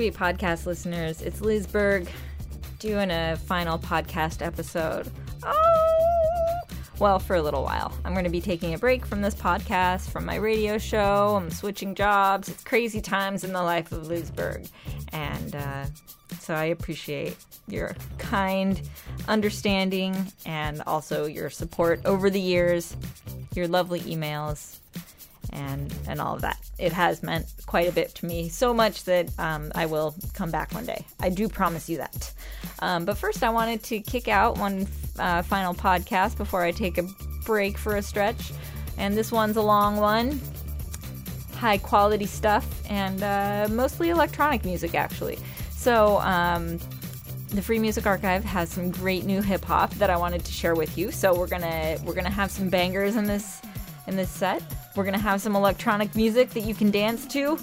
Sweet podcast listeners, it's Liz Berg doing a final podcast episode. Oh! Well, for a little while. I'm going to be taking a break from this podcast, from my radio show. I'm switching jobs. It's crazy times in the life of Liz Berg. And uh, so I appreciate your kind understanding and also your support over the years, your lovely emails, and and all of that. It has meant quite a bit to me, so much that um, I will come back one day. I do promise you that. Um, but first, I wanted to kick out one uh, final podcast before I take a break for a stretch, and this one's a long one. High quality stuff and uh, mostly electronic music, actually. So, um, the Free Music Archive has some great new hip hop that I wanted to share with you. So we're gonna we're gonna have some bangers in this in this set. We're gonna have some electronic music that you can dance to.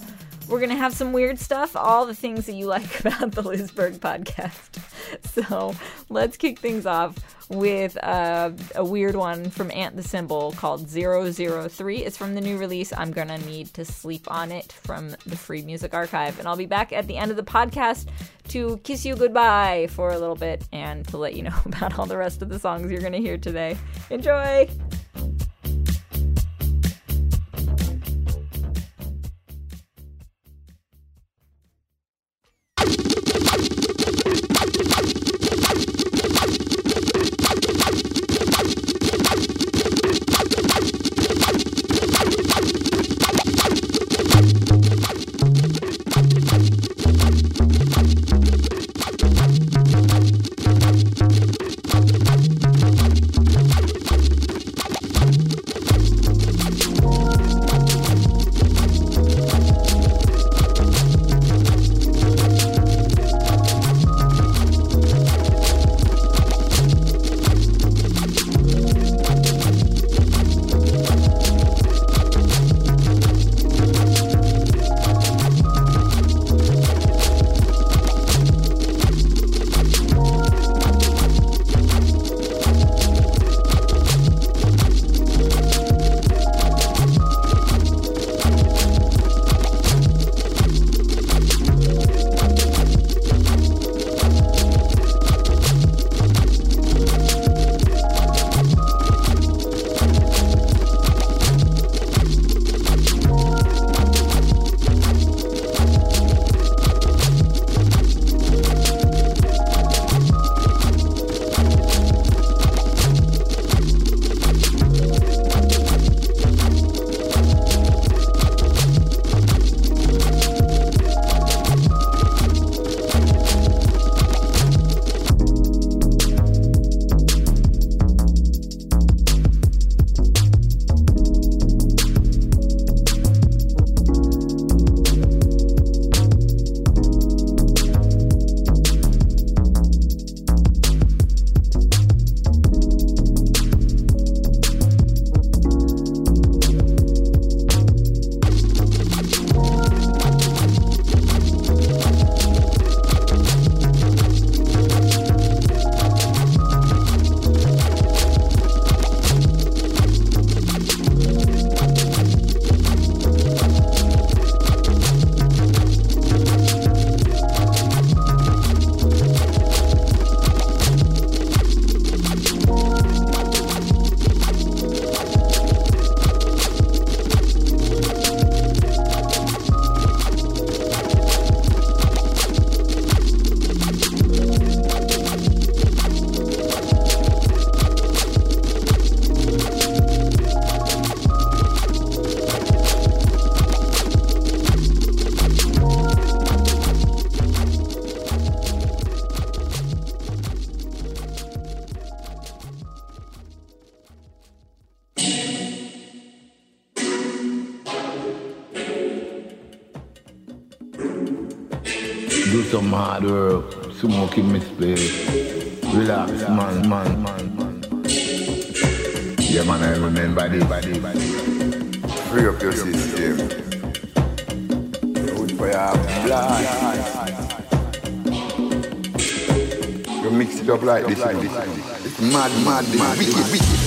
We're gonna have some weird stuff, all the things that you like about the Liz Berg podcast. So let's kick things off with uh, a weird one from Ant the Symbol called 003. It's from the new release I'm Gonna Need to Sleep on It from the Free Music Archive. And I'll be back at the end of the podcast to kiss you goodbye for a little bit and to let you know about all the rest of the songs you're gonna hear today. Enjoy! Hard work, smoking space. Relax, man, man, man, man. Yeah, man, I remember. Body. Free up your system. Good for your blood. You mix it up like this. Like this. It's mad, mad, mad, wicked, wicked.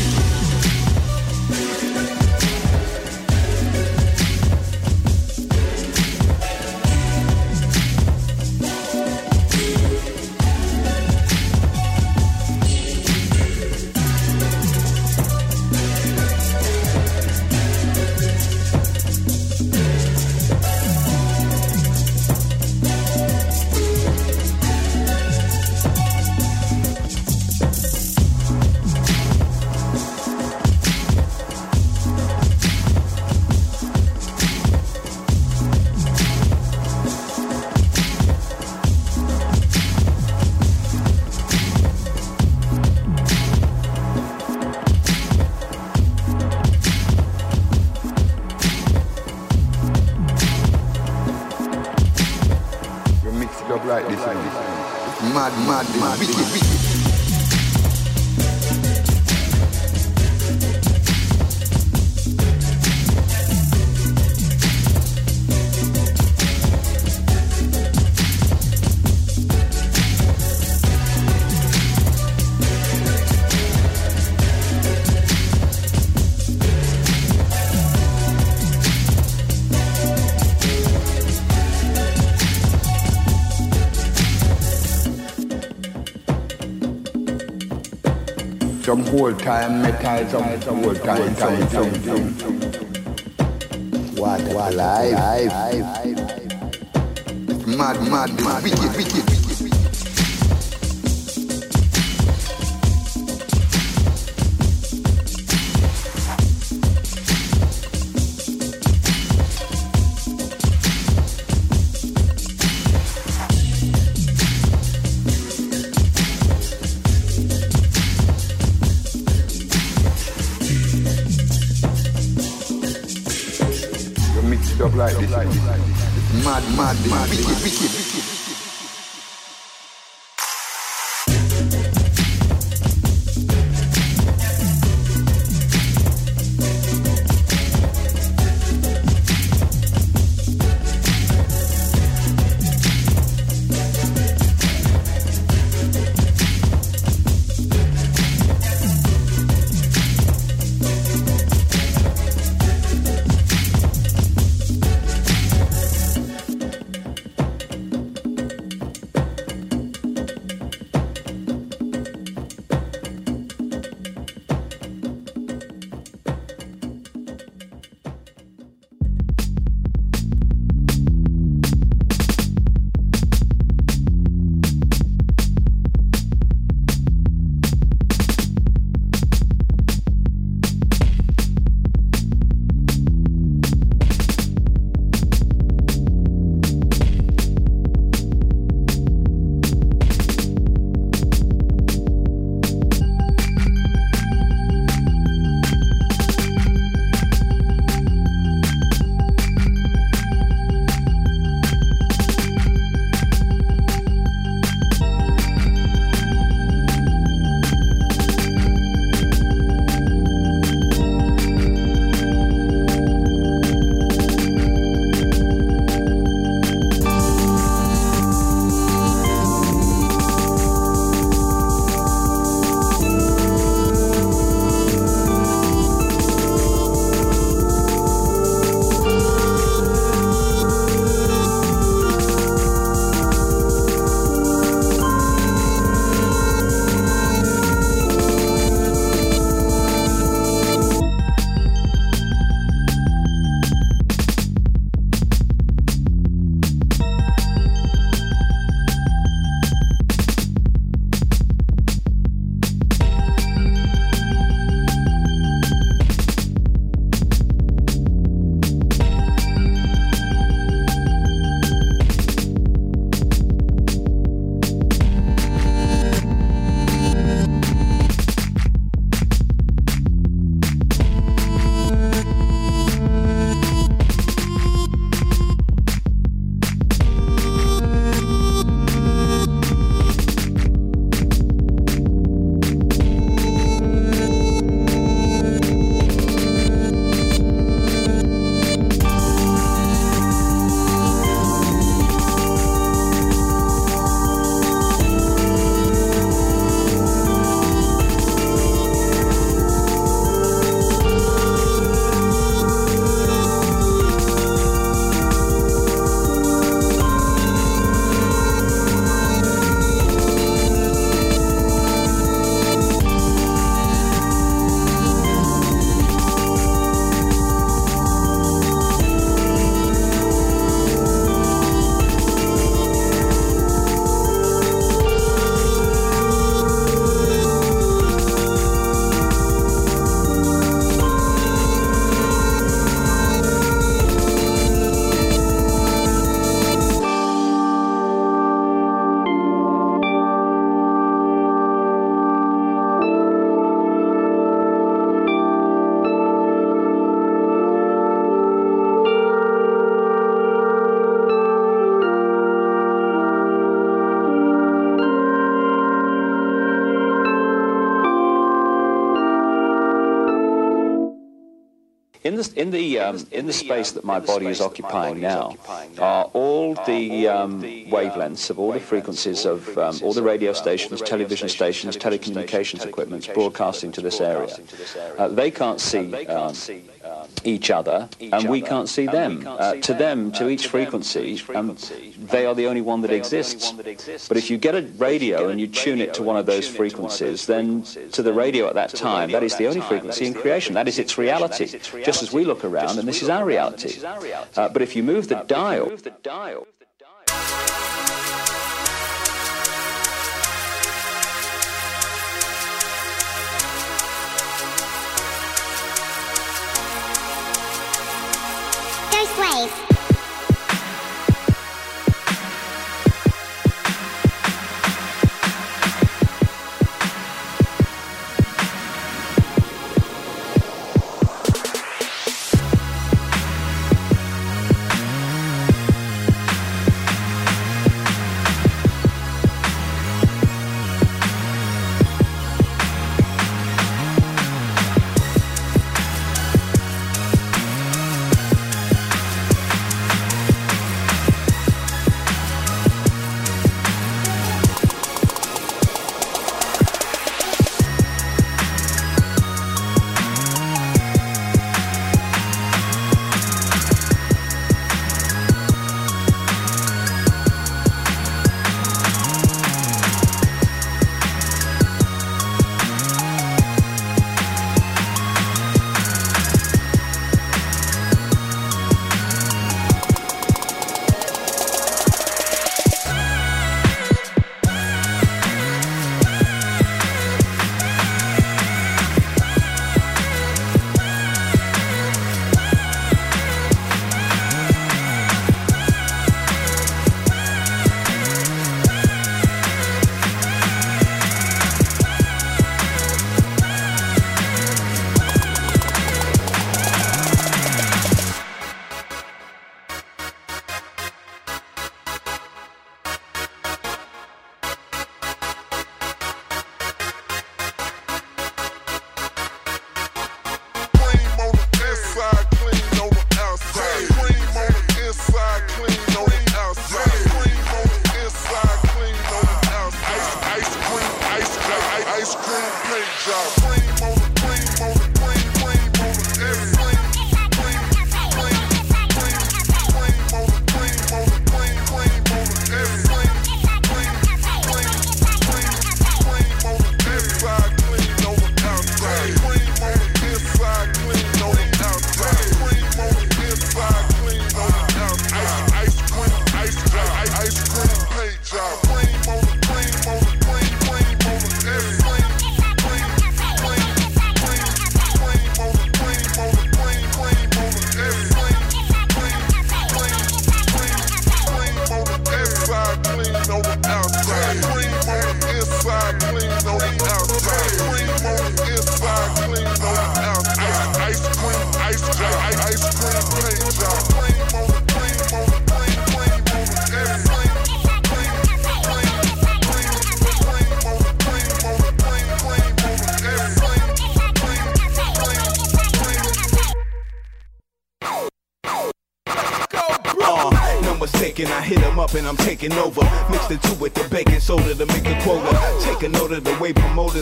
Whole time metal, some, some whole time, some, some, some, some. What alive? Mad, mad, mad, wicked, wicked. In the um, in the space that my body is occupying now are all the um, wavelengths of all the frequencies of um, all the radio stations, television stations, telecommunications equipment broadcasting to this area. Uh, they can't see um, each other, and we can't see them. Uh, to them, to each frequency, um, they are the only one that exists. But if you get a radio and you tune it to one of those frequencies, then to the radio at that time, that is the only frequency in creation. That is its reality. Just as we look around, and this is our reality. Uh, but if you move the dial,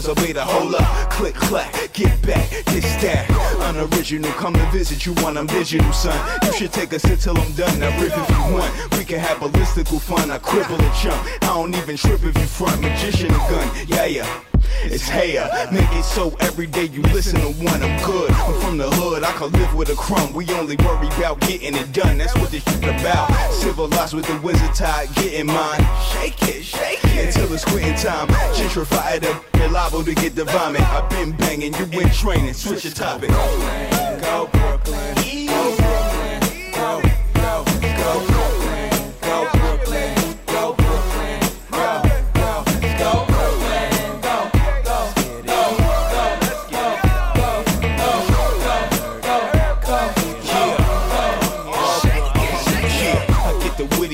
promoters obey the hold up. Click, clack, get back, get stacked. Unoriginal, come to visit you when I'm digital, son. You should take a sit till I'm done. Now, rip if you want. We can have ballistical fun. I cripple a chump. I don't even trip if you front. Magician a gun, yeah, yeah. It's hair, make it so every day you listen to one. I'm good. I'm from the hood, I can live with a crumb. We only worry about getting it done. That's what this shit about. Civilized with the wizard tide, getting mine. Shake it, shake here till it's quitting time. Gentrified up, you're liable to get the vomit. I've been banging, you been training, switch your topic. Go Brooklyn, go Brooklyn, go, go, go Brooklyn, go Brooklyn.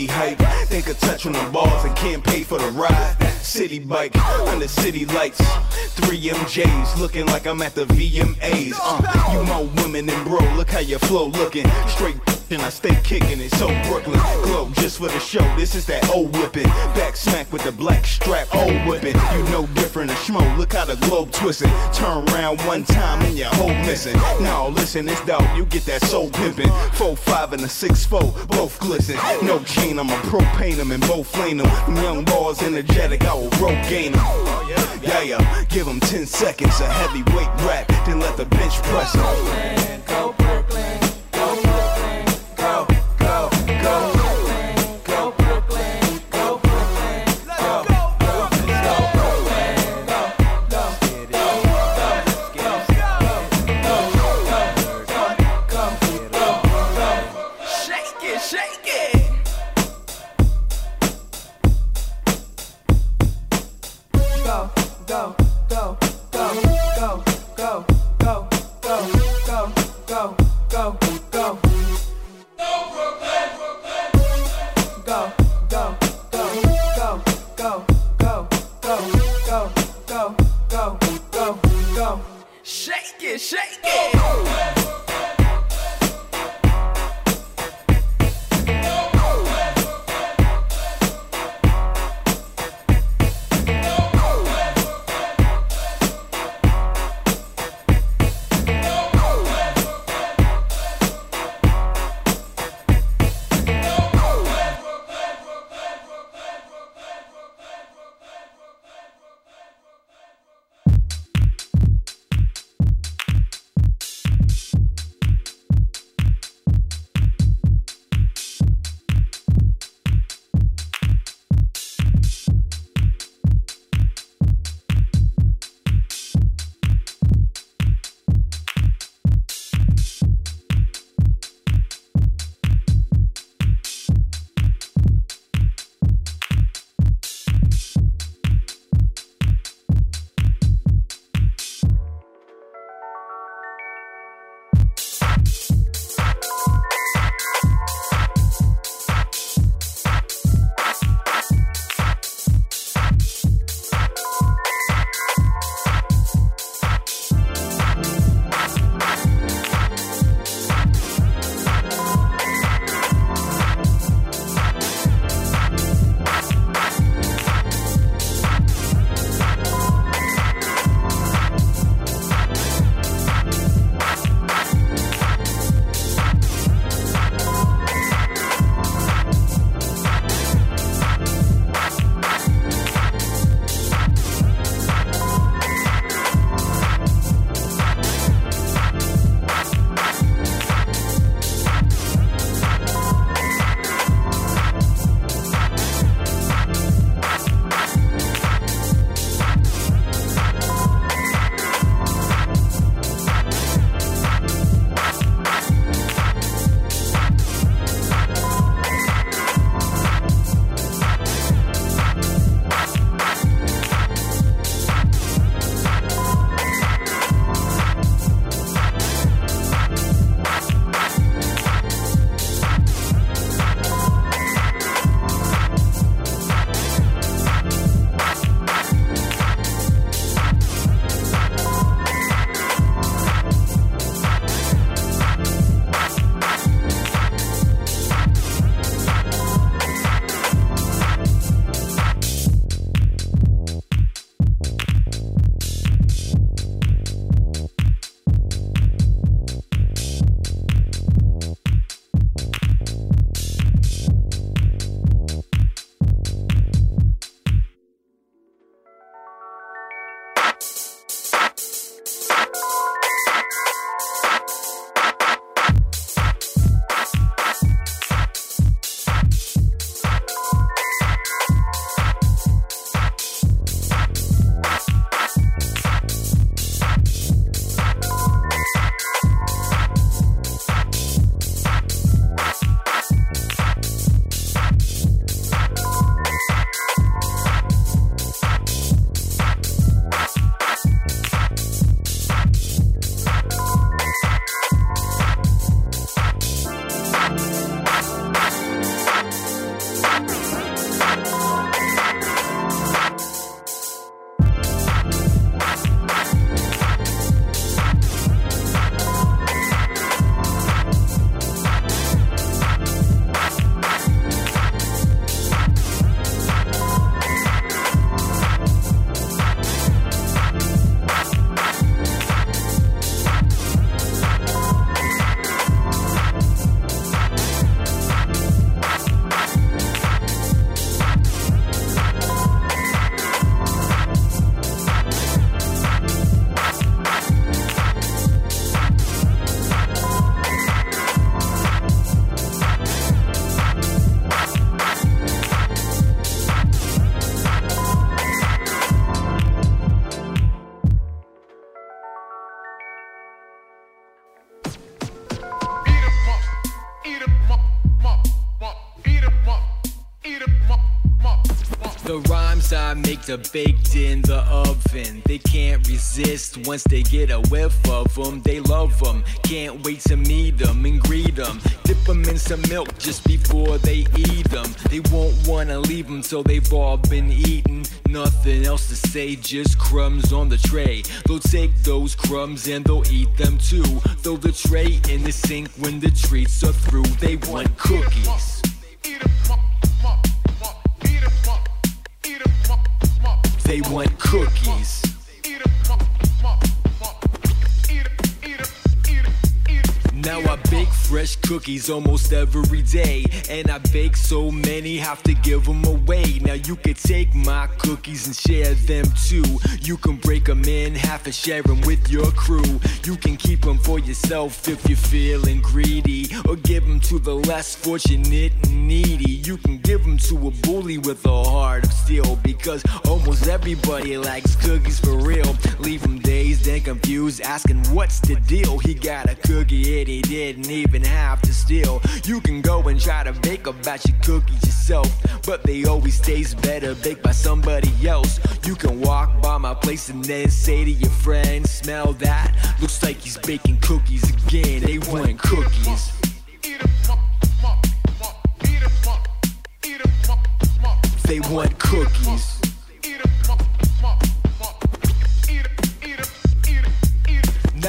Hype Think a touch on the balls and can't pay for the ride. City bike under city lights. Three MJs looking like I'm at the VMAs. Uh, you more women than bro. Look how your flow looking. Straight and I stay kicking it. So Brooklyn, glow just for the show. This is that old whipping. Back smack with the black strap. Old whipping. You know different. A schmo. Look how the globe twisting. Turn around one time and your whole missing. Now listen, it's dope. You get that soul pimping. Four five and a six four, both glisten. No chain, I'm a propane them and both lane them. Them young boys energetic, I will rope gain them. Yeah, yeah. Give them 10 seconds of heavyweight rap, then let the bench press them. It, shake it. The baked in the oven. They can't resist once they get a whiff of them. They love them, can't wait to meet them and greet them. Dip them in some milk just before they eat them. They won't wanna leave them till they've all been eaten. Nothing else to say, just crumbs on the tray. They'll take those crumbs and they'll eat them too. Throw the tray in the sink when the treats are through. They want cookies. They want cookies. Now I bake fresh cookies almost every day. And I bake so many, have to give them away. Now you can take my cookies and share them too. You can break them in half and share them with your crew. You can keep them for yourself if you're feeling greedy. Or give them to the less fortunate and needy. You can give them to a bully with a heart of steel. Because almost everybody likes cookies for real. Leave them dazed and confused, asking what's the deal. He got a cookie and he didn't even have to steal. You can go and try to bake a batch of cookies yourself, but they always taste better baked by somebody else. You can walk by my place and then say to your friend, Smell that? Looks like he's baking cookies again. They want cookies. They want cookies.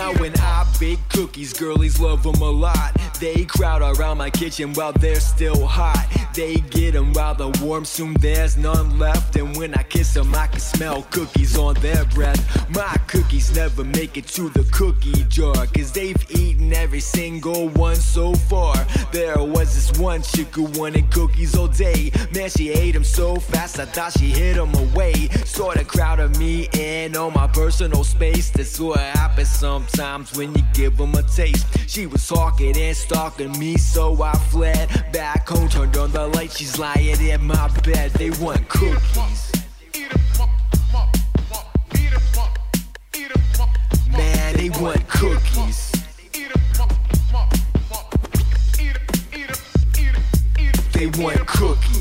Now when I bake cookies, girlies love them a lot. They crowd around my kitchen while they're still hot. They get them while they're warm, soon there's none left. And when I kiss them, I can smell cookies on their breath. My cookies never make it to the cookie jar, cause they've eaten every single one so far. There was this one chick who wanted cookies all day. Man, she ate them so fast, I thought she hid them away. Sorta crowded me in on my personal space. That's what happens sometimes when you give them a taste. She was talking and stalking me, so I fled back home, turned on the light. She's lying in my bed. They want cookies. Man, they want cookies. They want cookies.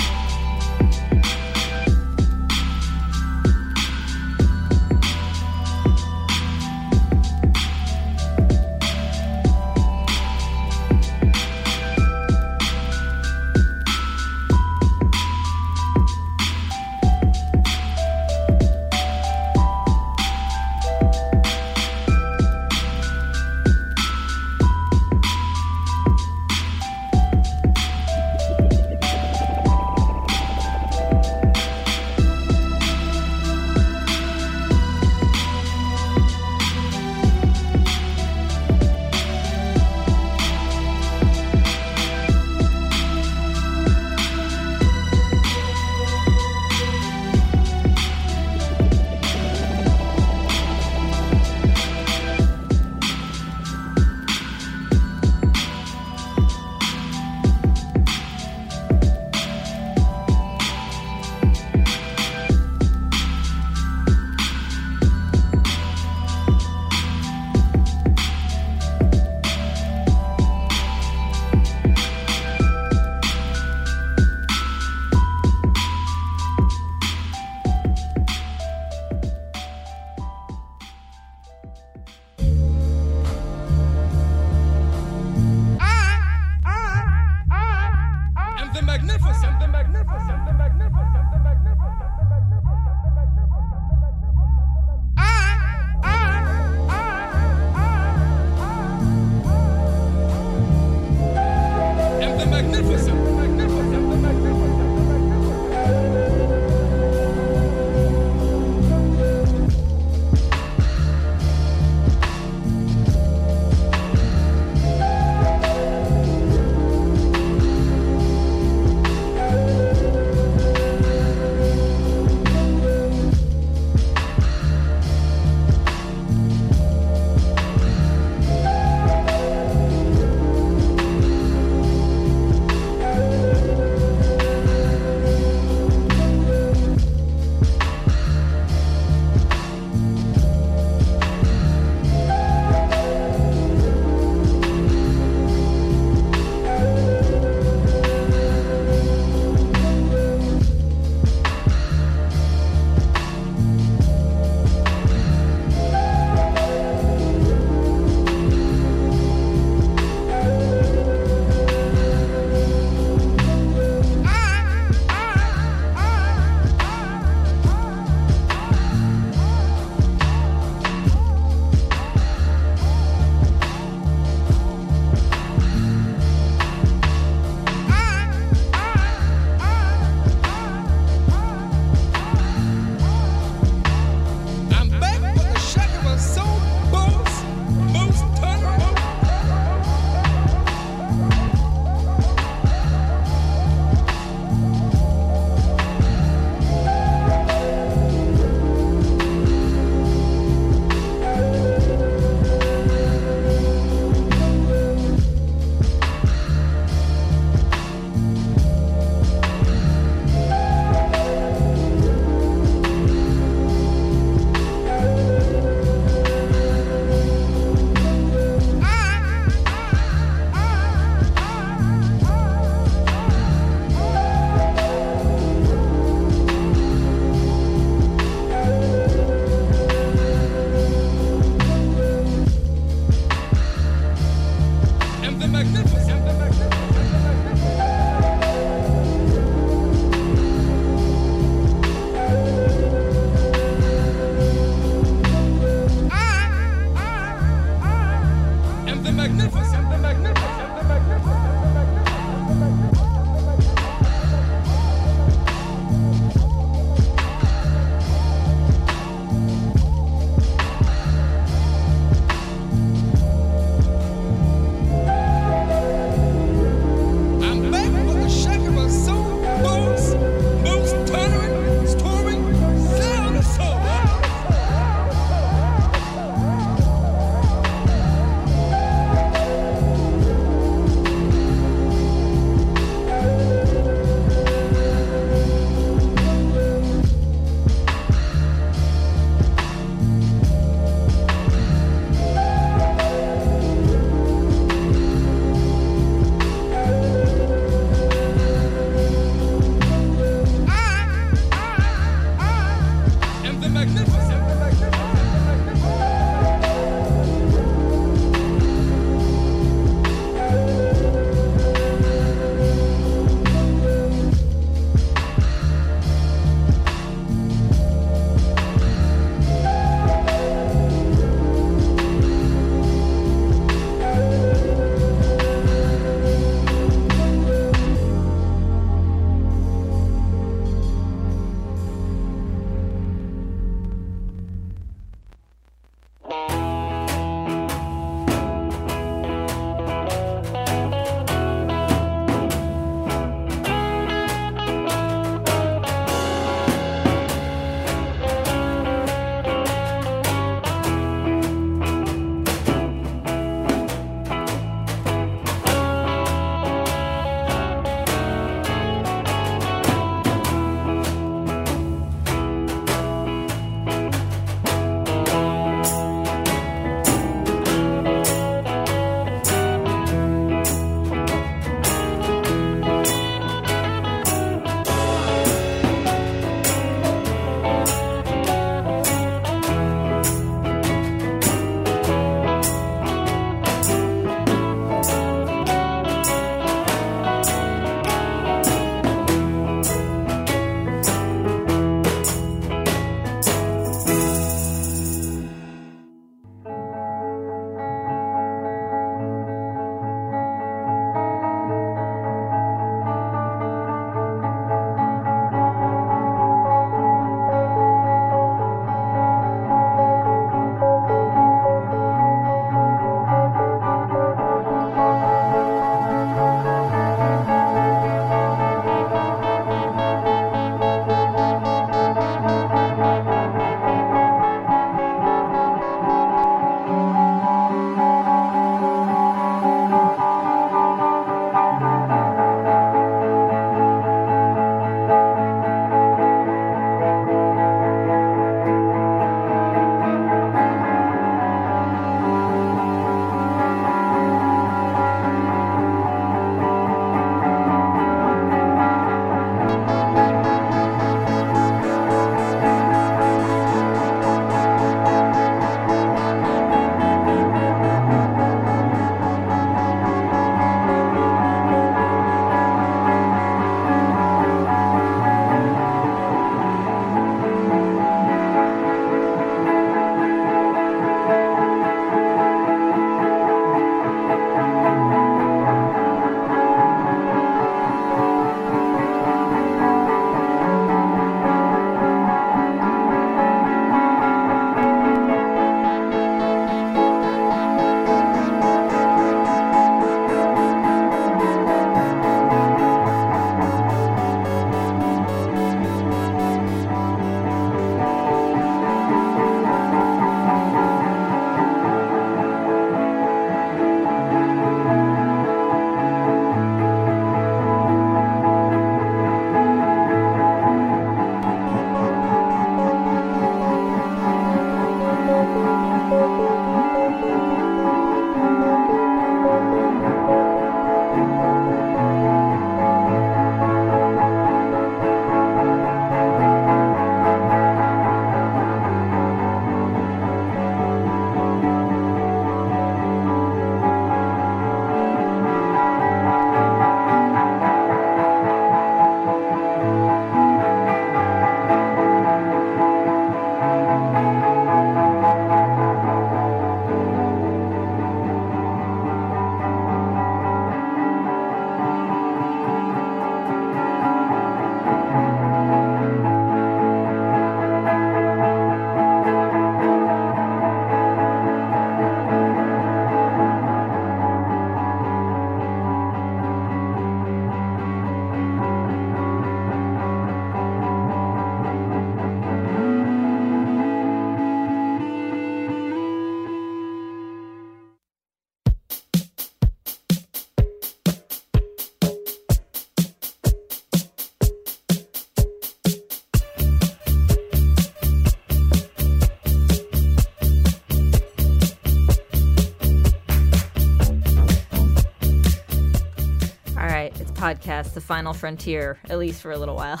Podcast, The Final Frontier, at least for a little while.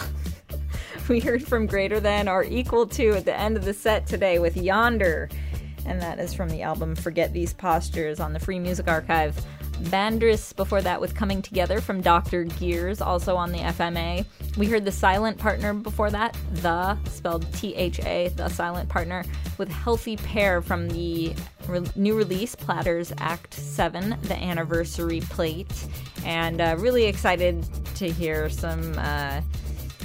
we heard from Greater Than or Equal to at the end of the set today with Yonder, and that is from the album Forget These Postures on the Free Music Archive. Bandris before that with Coming Together from Dr. Gears, also on the FMA. We heard The Silent Partner before that, The, spelled T H A, The Silent Partner, with Healthy Pair from the re- new release, Platters Act 7, the anniversary plate. And uh, really excited to hear some. Uh,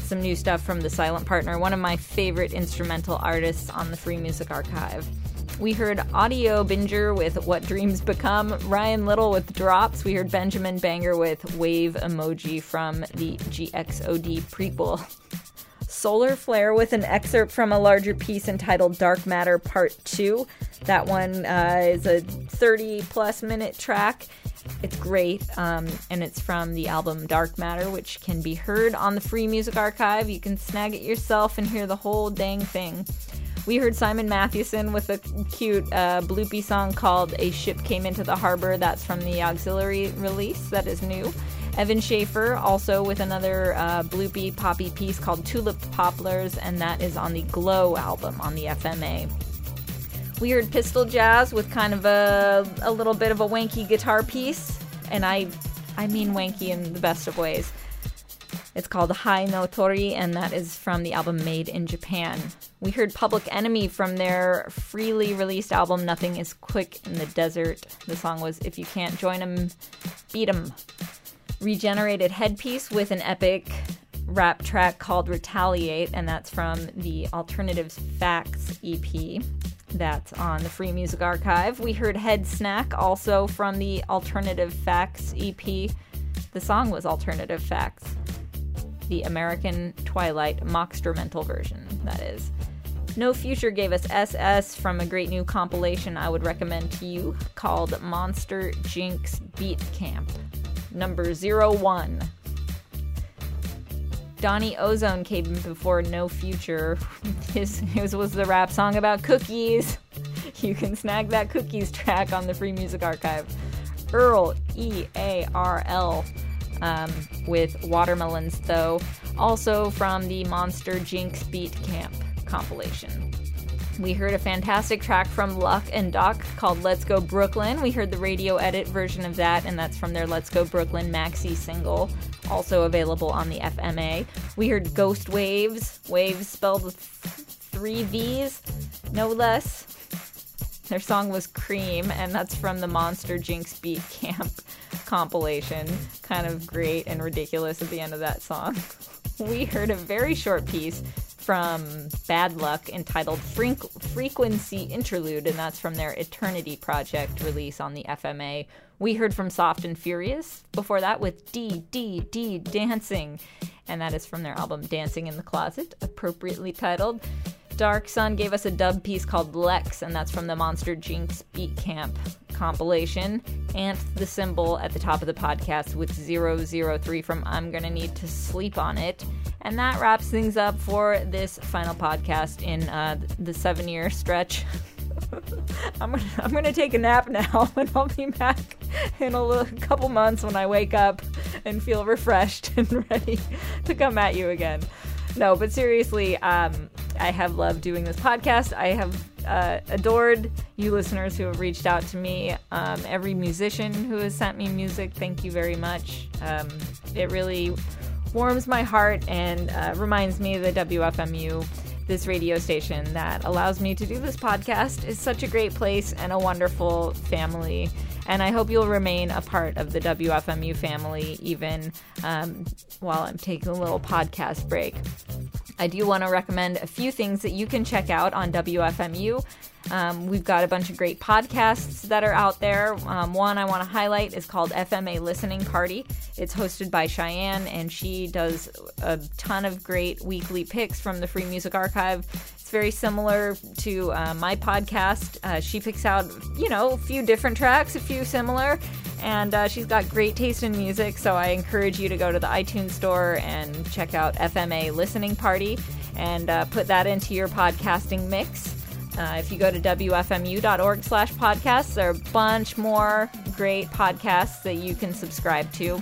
some new stuff from the Silent Partner, one of my favorite instrumental artists on the Free Music Archive. We heard Audio Binger with What Dreams Become, Ryan Little with Drops. We heard Benjamin Banger with Wave Emoji from the GXOD prequel. Solar Flare with an excerpt from a larger piece entitled Dark Matter Part 2. That one uh, is a 30 plus minute track. It's great, um, and it's from the album Dark Matter, which can be heard on the Free Music Archive. You can snag it yourself and hear the whole dang thing. We heard Simon Mathewson with a cute uh, bloopy song called A Ship Came Into the Harbor. That's from the auxiliary release, that is new. Evan Schaefer also with another uh, bloopy poppy piece called Tulip Poplars, and that is on the Glow album on the FMA. We heard Pistol Jazz with kind of a, a little bit of a wanky guitar piece, and I I mean wanky in the best of ways. It's called Hai no Tori, and that is from the album Made in Japan. We heard Public Enemy from their freely released album Nothing is Quick in the Desert. The song was If You Can't Join 'em, Beat 'em. Regenerated Headpiece with an epic rap track called Retaliate, and that's from the Alternatives Facts EP. That's on the Free Music Archive. We heard Head Snack also from the Alternative Facts EP. The song was Alternative Facts the American Twilight Mockstrumental version, that is. No Future gave us SS from a great new compilation I would recommend to you called Monster Jinx Beat Camp, number 01. Donnie Ozone came before No Future. His, his was the rap song about cookies. You can snag that cookies track on the Free Music Archive. Earl, E A R L, um, with Watermelons, though, also from the Monster Jinx Beat Camp compilation. We heard a fantastic track from Luck and Doc called Let's Go Brooklyn. We heard the radio edit version of that, and that's from their Let's Go Brooklyn maxi single, also available on the FMA. We heard Ghost Waves, waves spelled with three V's, no less. Their song was Cream, and that's from the Monster Jinx Beat Camp compilation. Kind of great and ridiculous at the end of that song. We heard a very short piece from Bad Luck entitled Frequency Interlude, and that's from their Eternity Project release on the FMA. We heard from Soft and Furious before that with D D D Dancing, and that is from their album Dancing in the Closet, appropriately titled. Dark Sun gave us a dub piece called Lex, and that's from the Monster Jinx Beat Camp compilation. And the symbol at the top of the podcast with 003 from I'm Gonna Need to Sleep on It. And that wraps things up for this final podcast in uh, the seven year stretch. I'm gonna, I'm gonna take a nap now, and I'll be back in a little, couple months when I wake up and feel refreshed and ready to come at you again. No, but seriously, um, I have loved doing this podcast. I have uh, adored you listeners who have reached out to me. Um, every musician who has sent me music, thank you very much. Um, it really warms my heart and uh, reminds me that WFMU, this radio station that allows me to do this podcast, is such a great place and a wonderful family. And I hope you'll remain a part of the WFMU family even um, while I'm taking a little podcast break. I do want to recommend a few things that you can check out on WFMU. Um, we've got a bunch of great podcasts that are out there. Um, one I want to highlight is called FMA Listening Party. It's hosted by Cheyenne, and she does a ton of great weekly picks from the Free Music Archive. Very similar to uh, my podcast. Uh, she picks out, you know, a few different tracks, a few similar, and uh, she's got great taste in music. So I encourage you to go to the iTunes store and check out FMA Listening Party and uh, put that into your podcasting mix. Uh, if you go to wfmu.org slash podcasts, there are a bunch more great podcasts that you can subscribe to.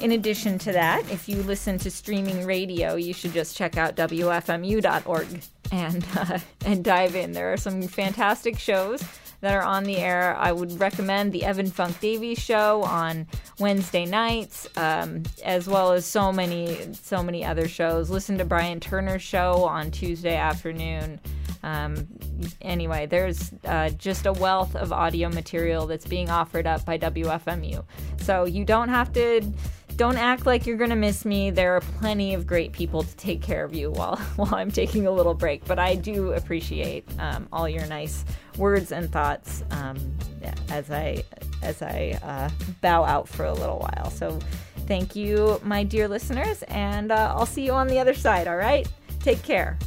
In addition to that, if you listen to streaming radio, you should just check out WFMU.org and uh, and dive in. There are some fantastic shows that are on the air. I would recommend the Evan Funk Davies show on Wednesday nights, um, as well as so many so many other shows. Listen to Brian Turner's show on Tuesday afternoon. Um, anyway, there's uh, just a wealth of audio material that's being offered up by WFMU. So you don't have to don't act like you're gonna miss me. There are plenty of great people to take care of you while while I'm taking a little break. But I do appreciate um, all your nice words and thoughts um, as I as I uh, bow out for a little while. So thank you, my dear listeners, and uh, I'll see you on the other side. All right, take care.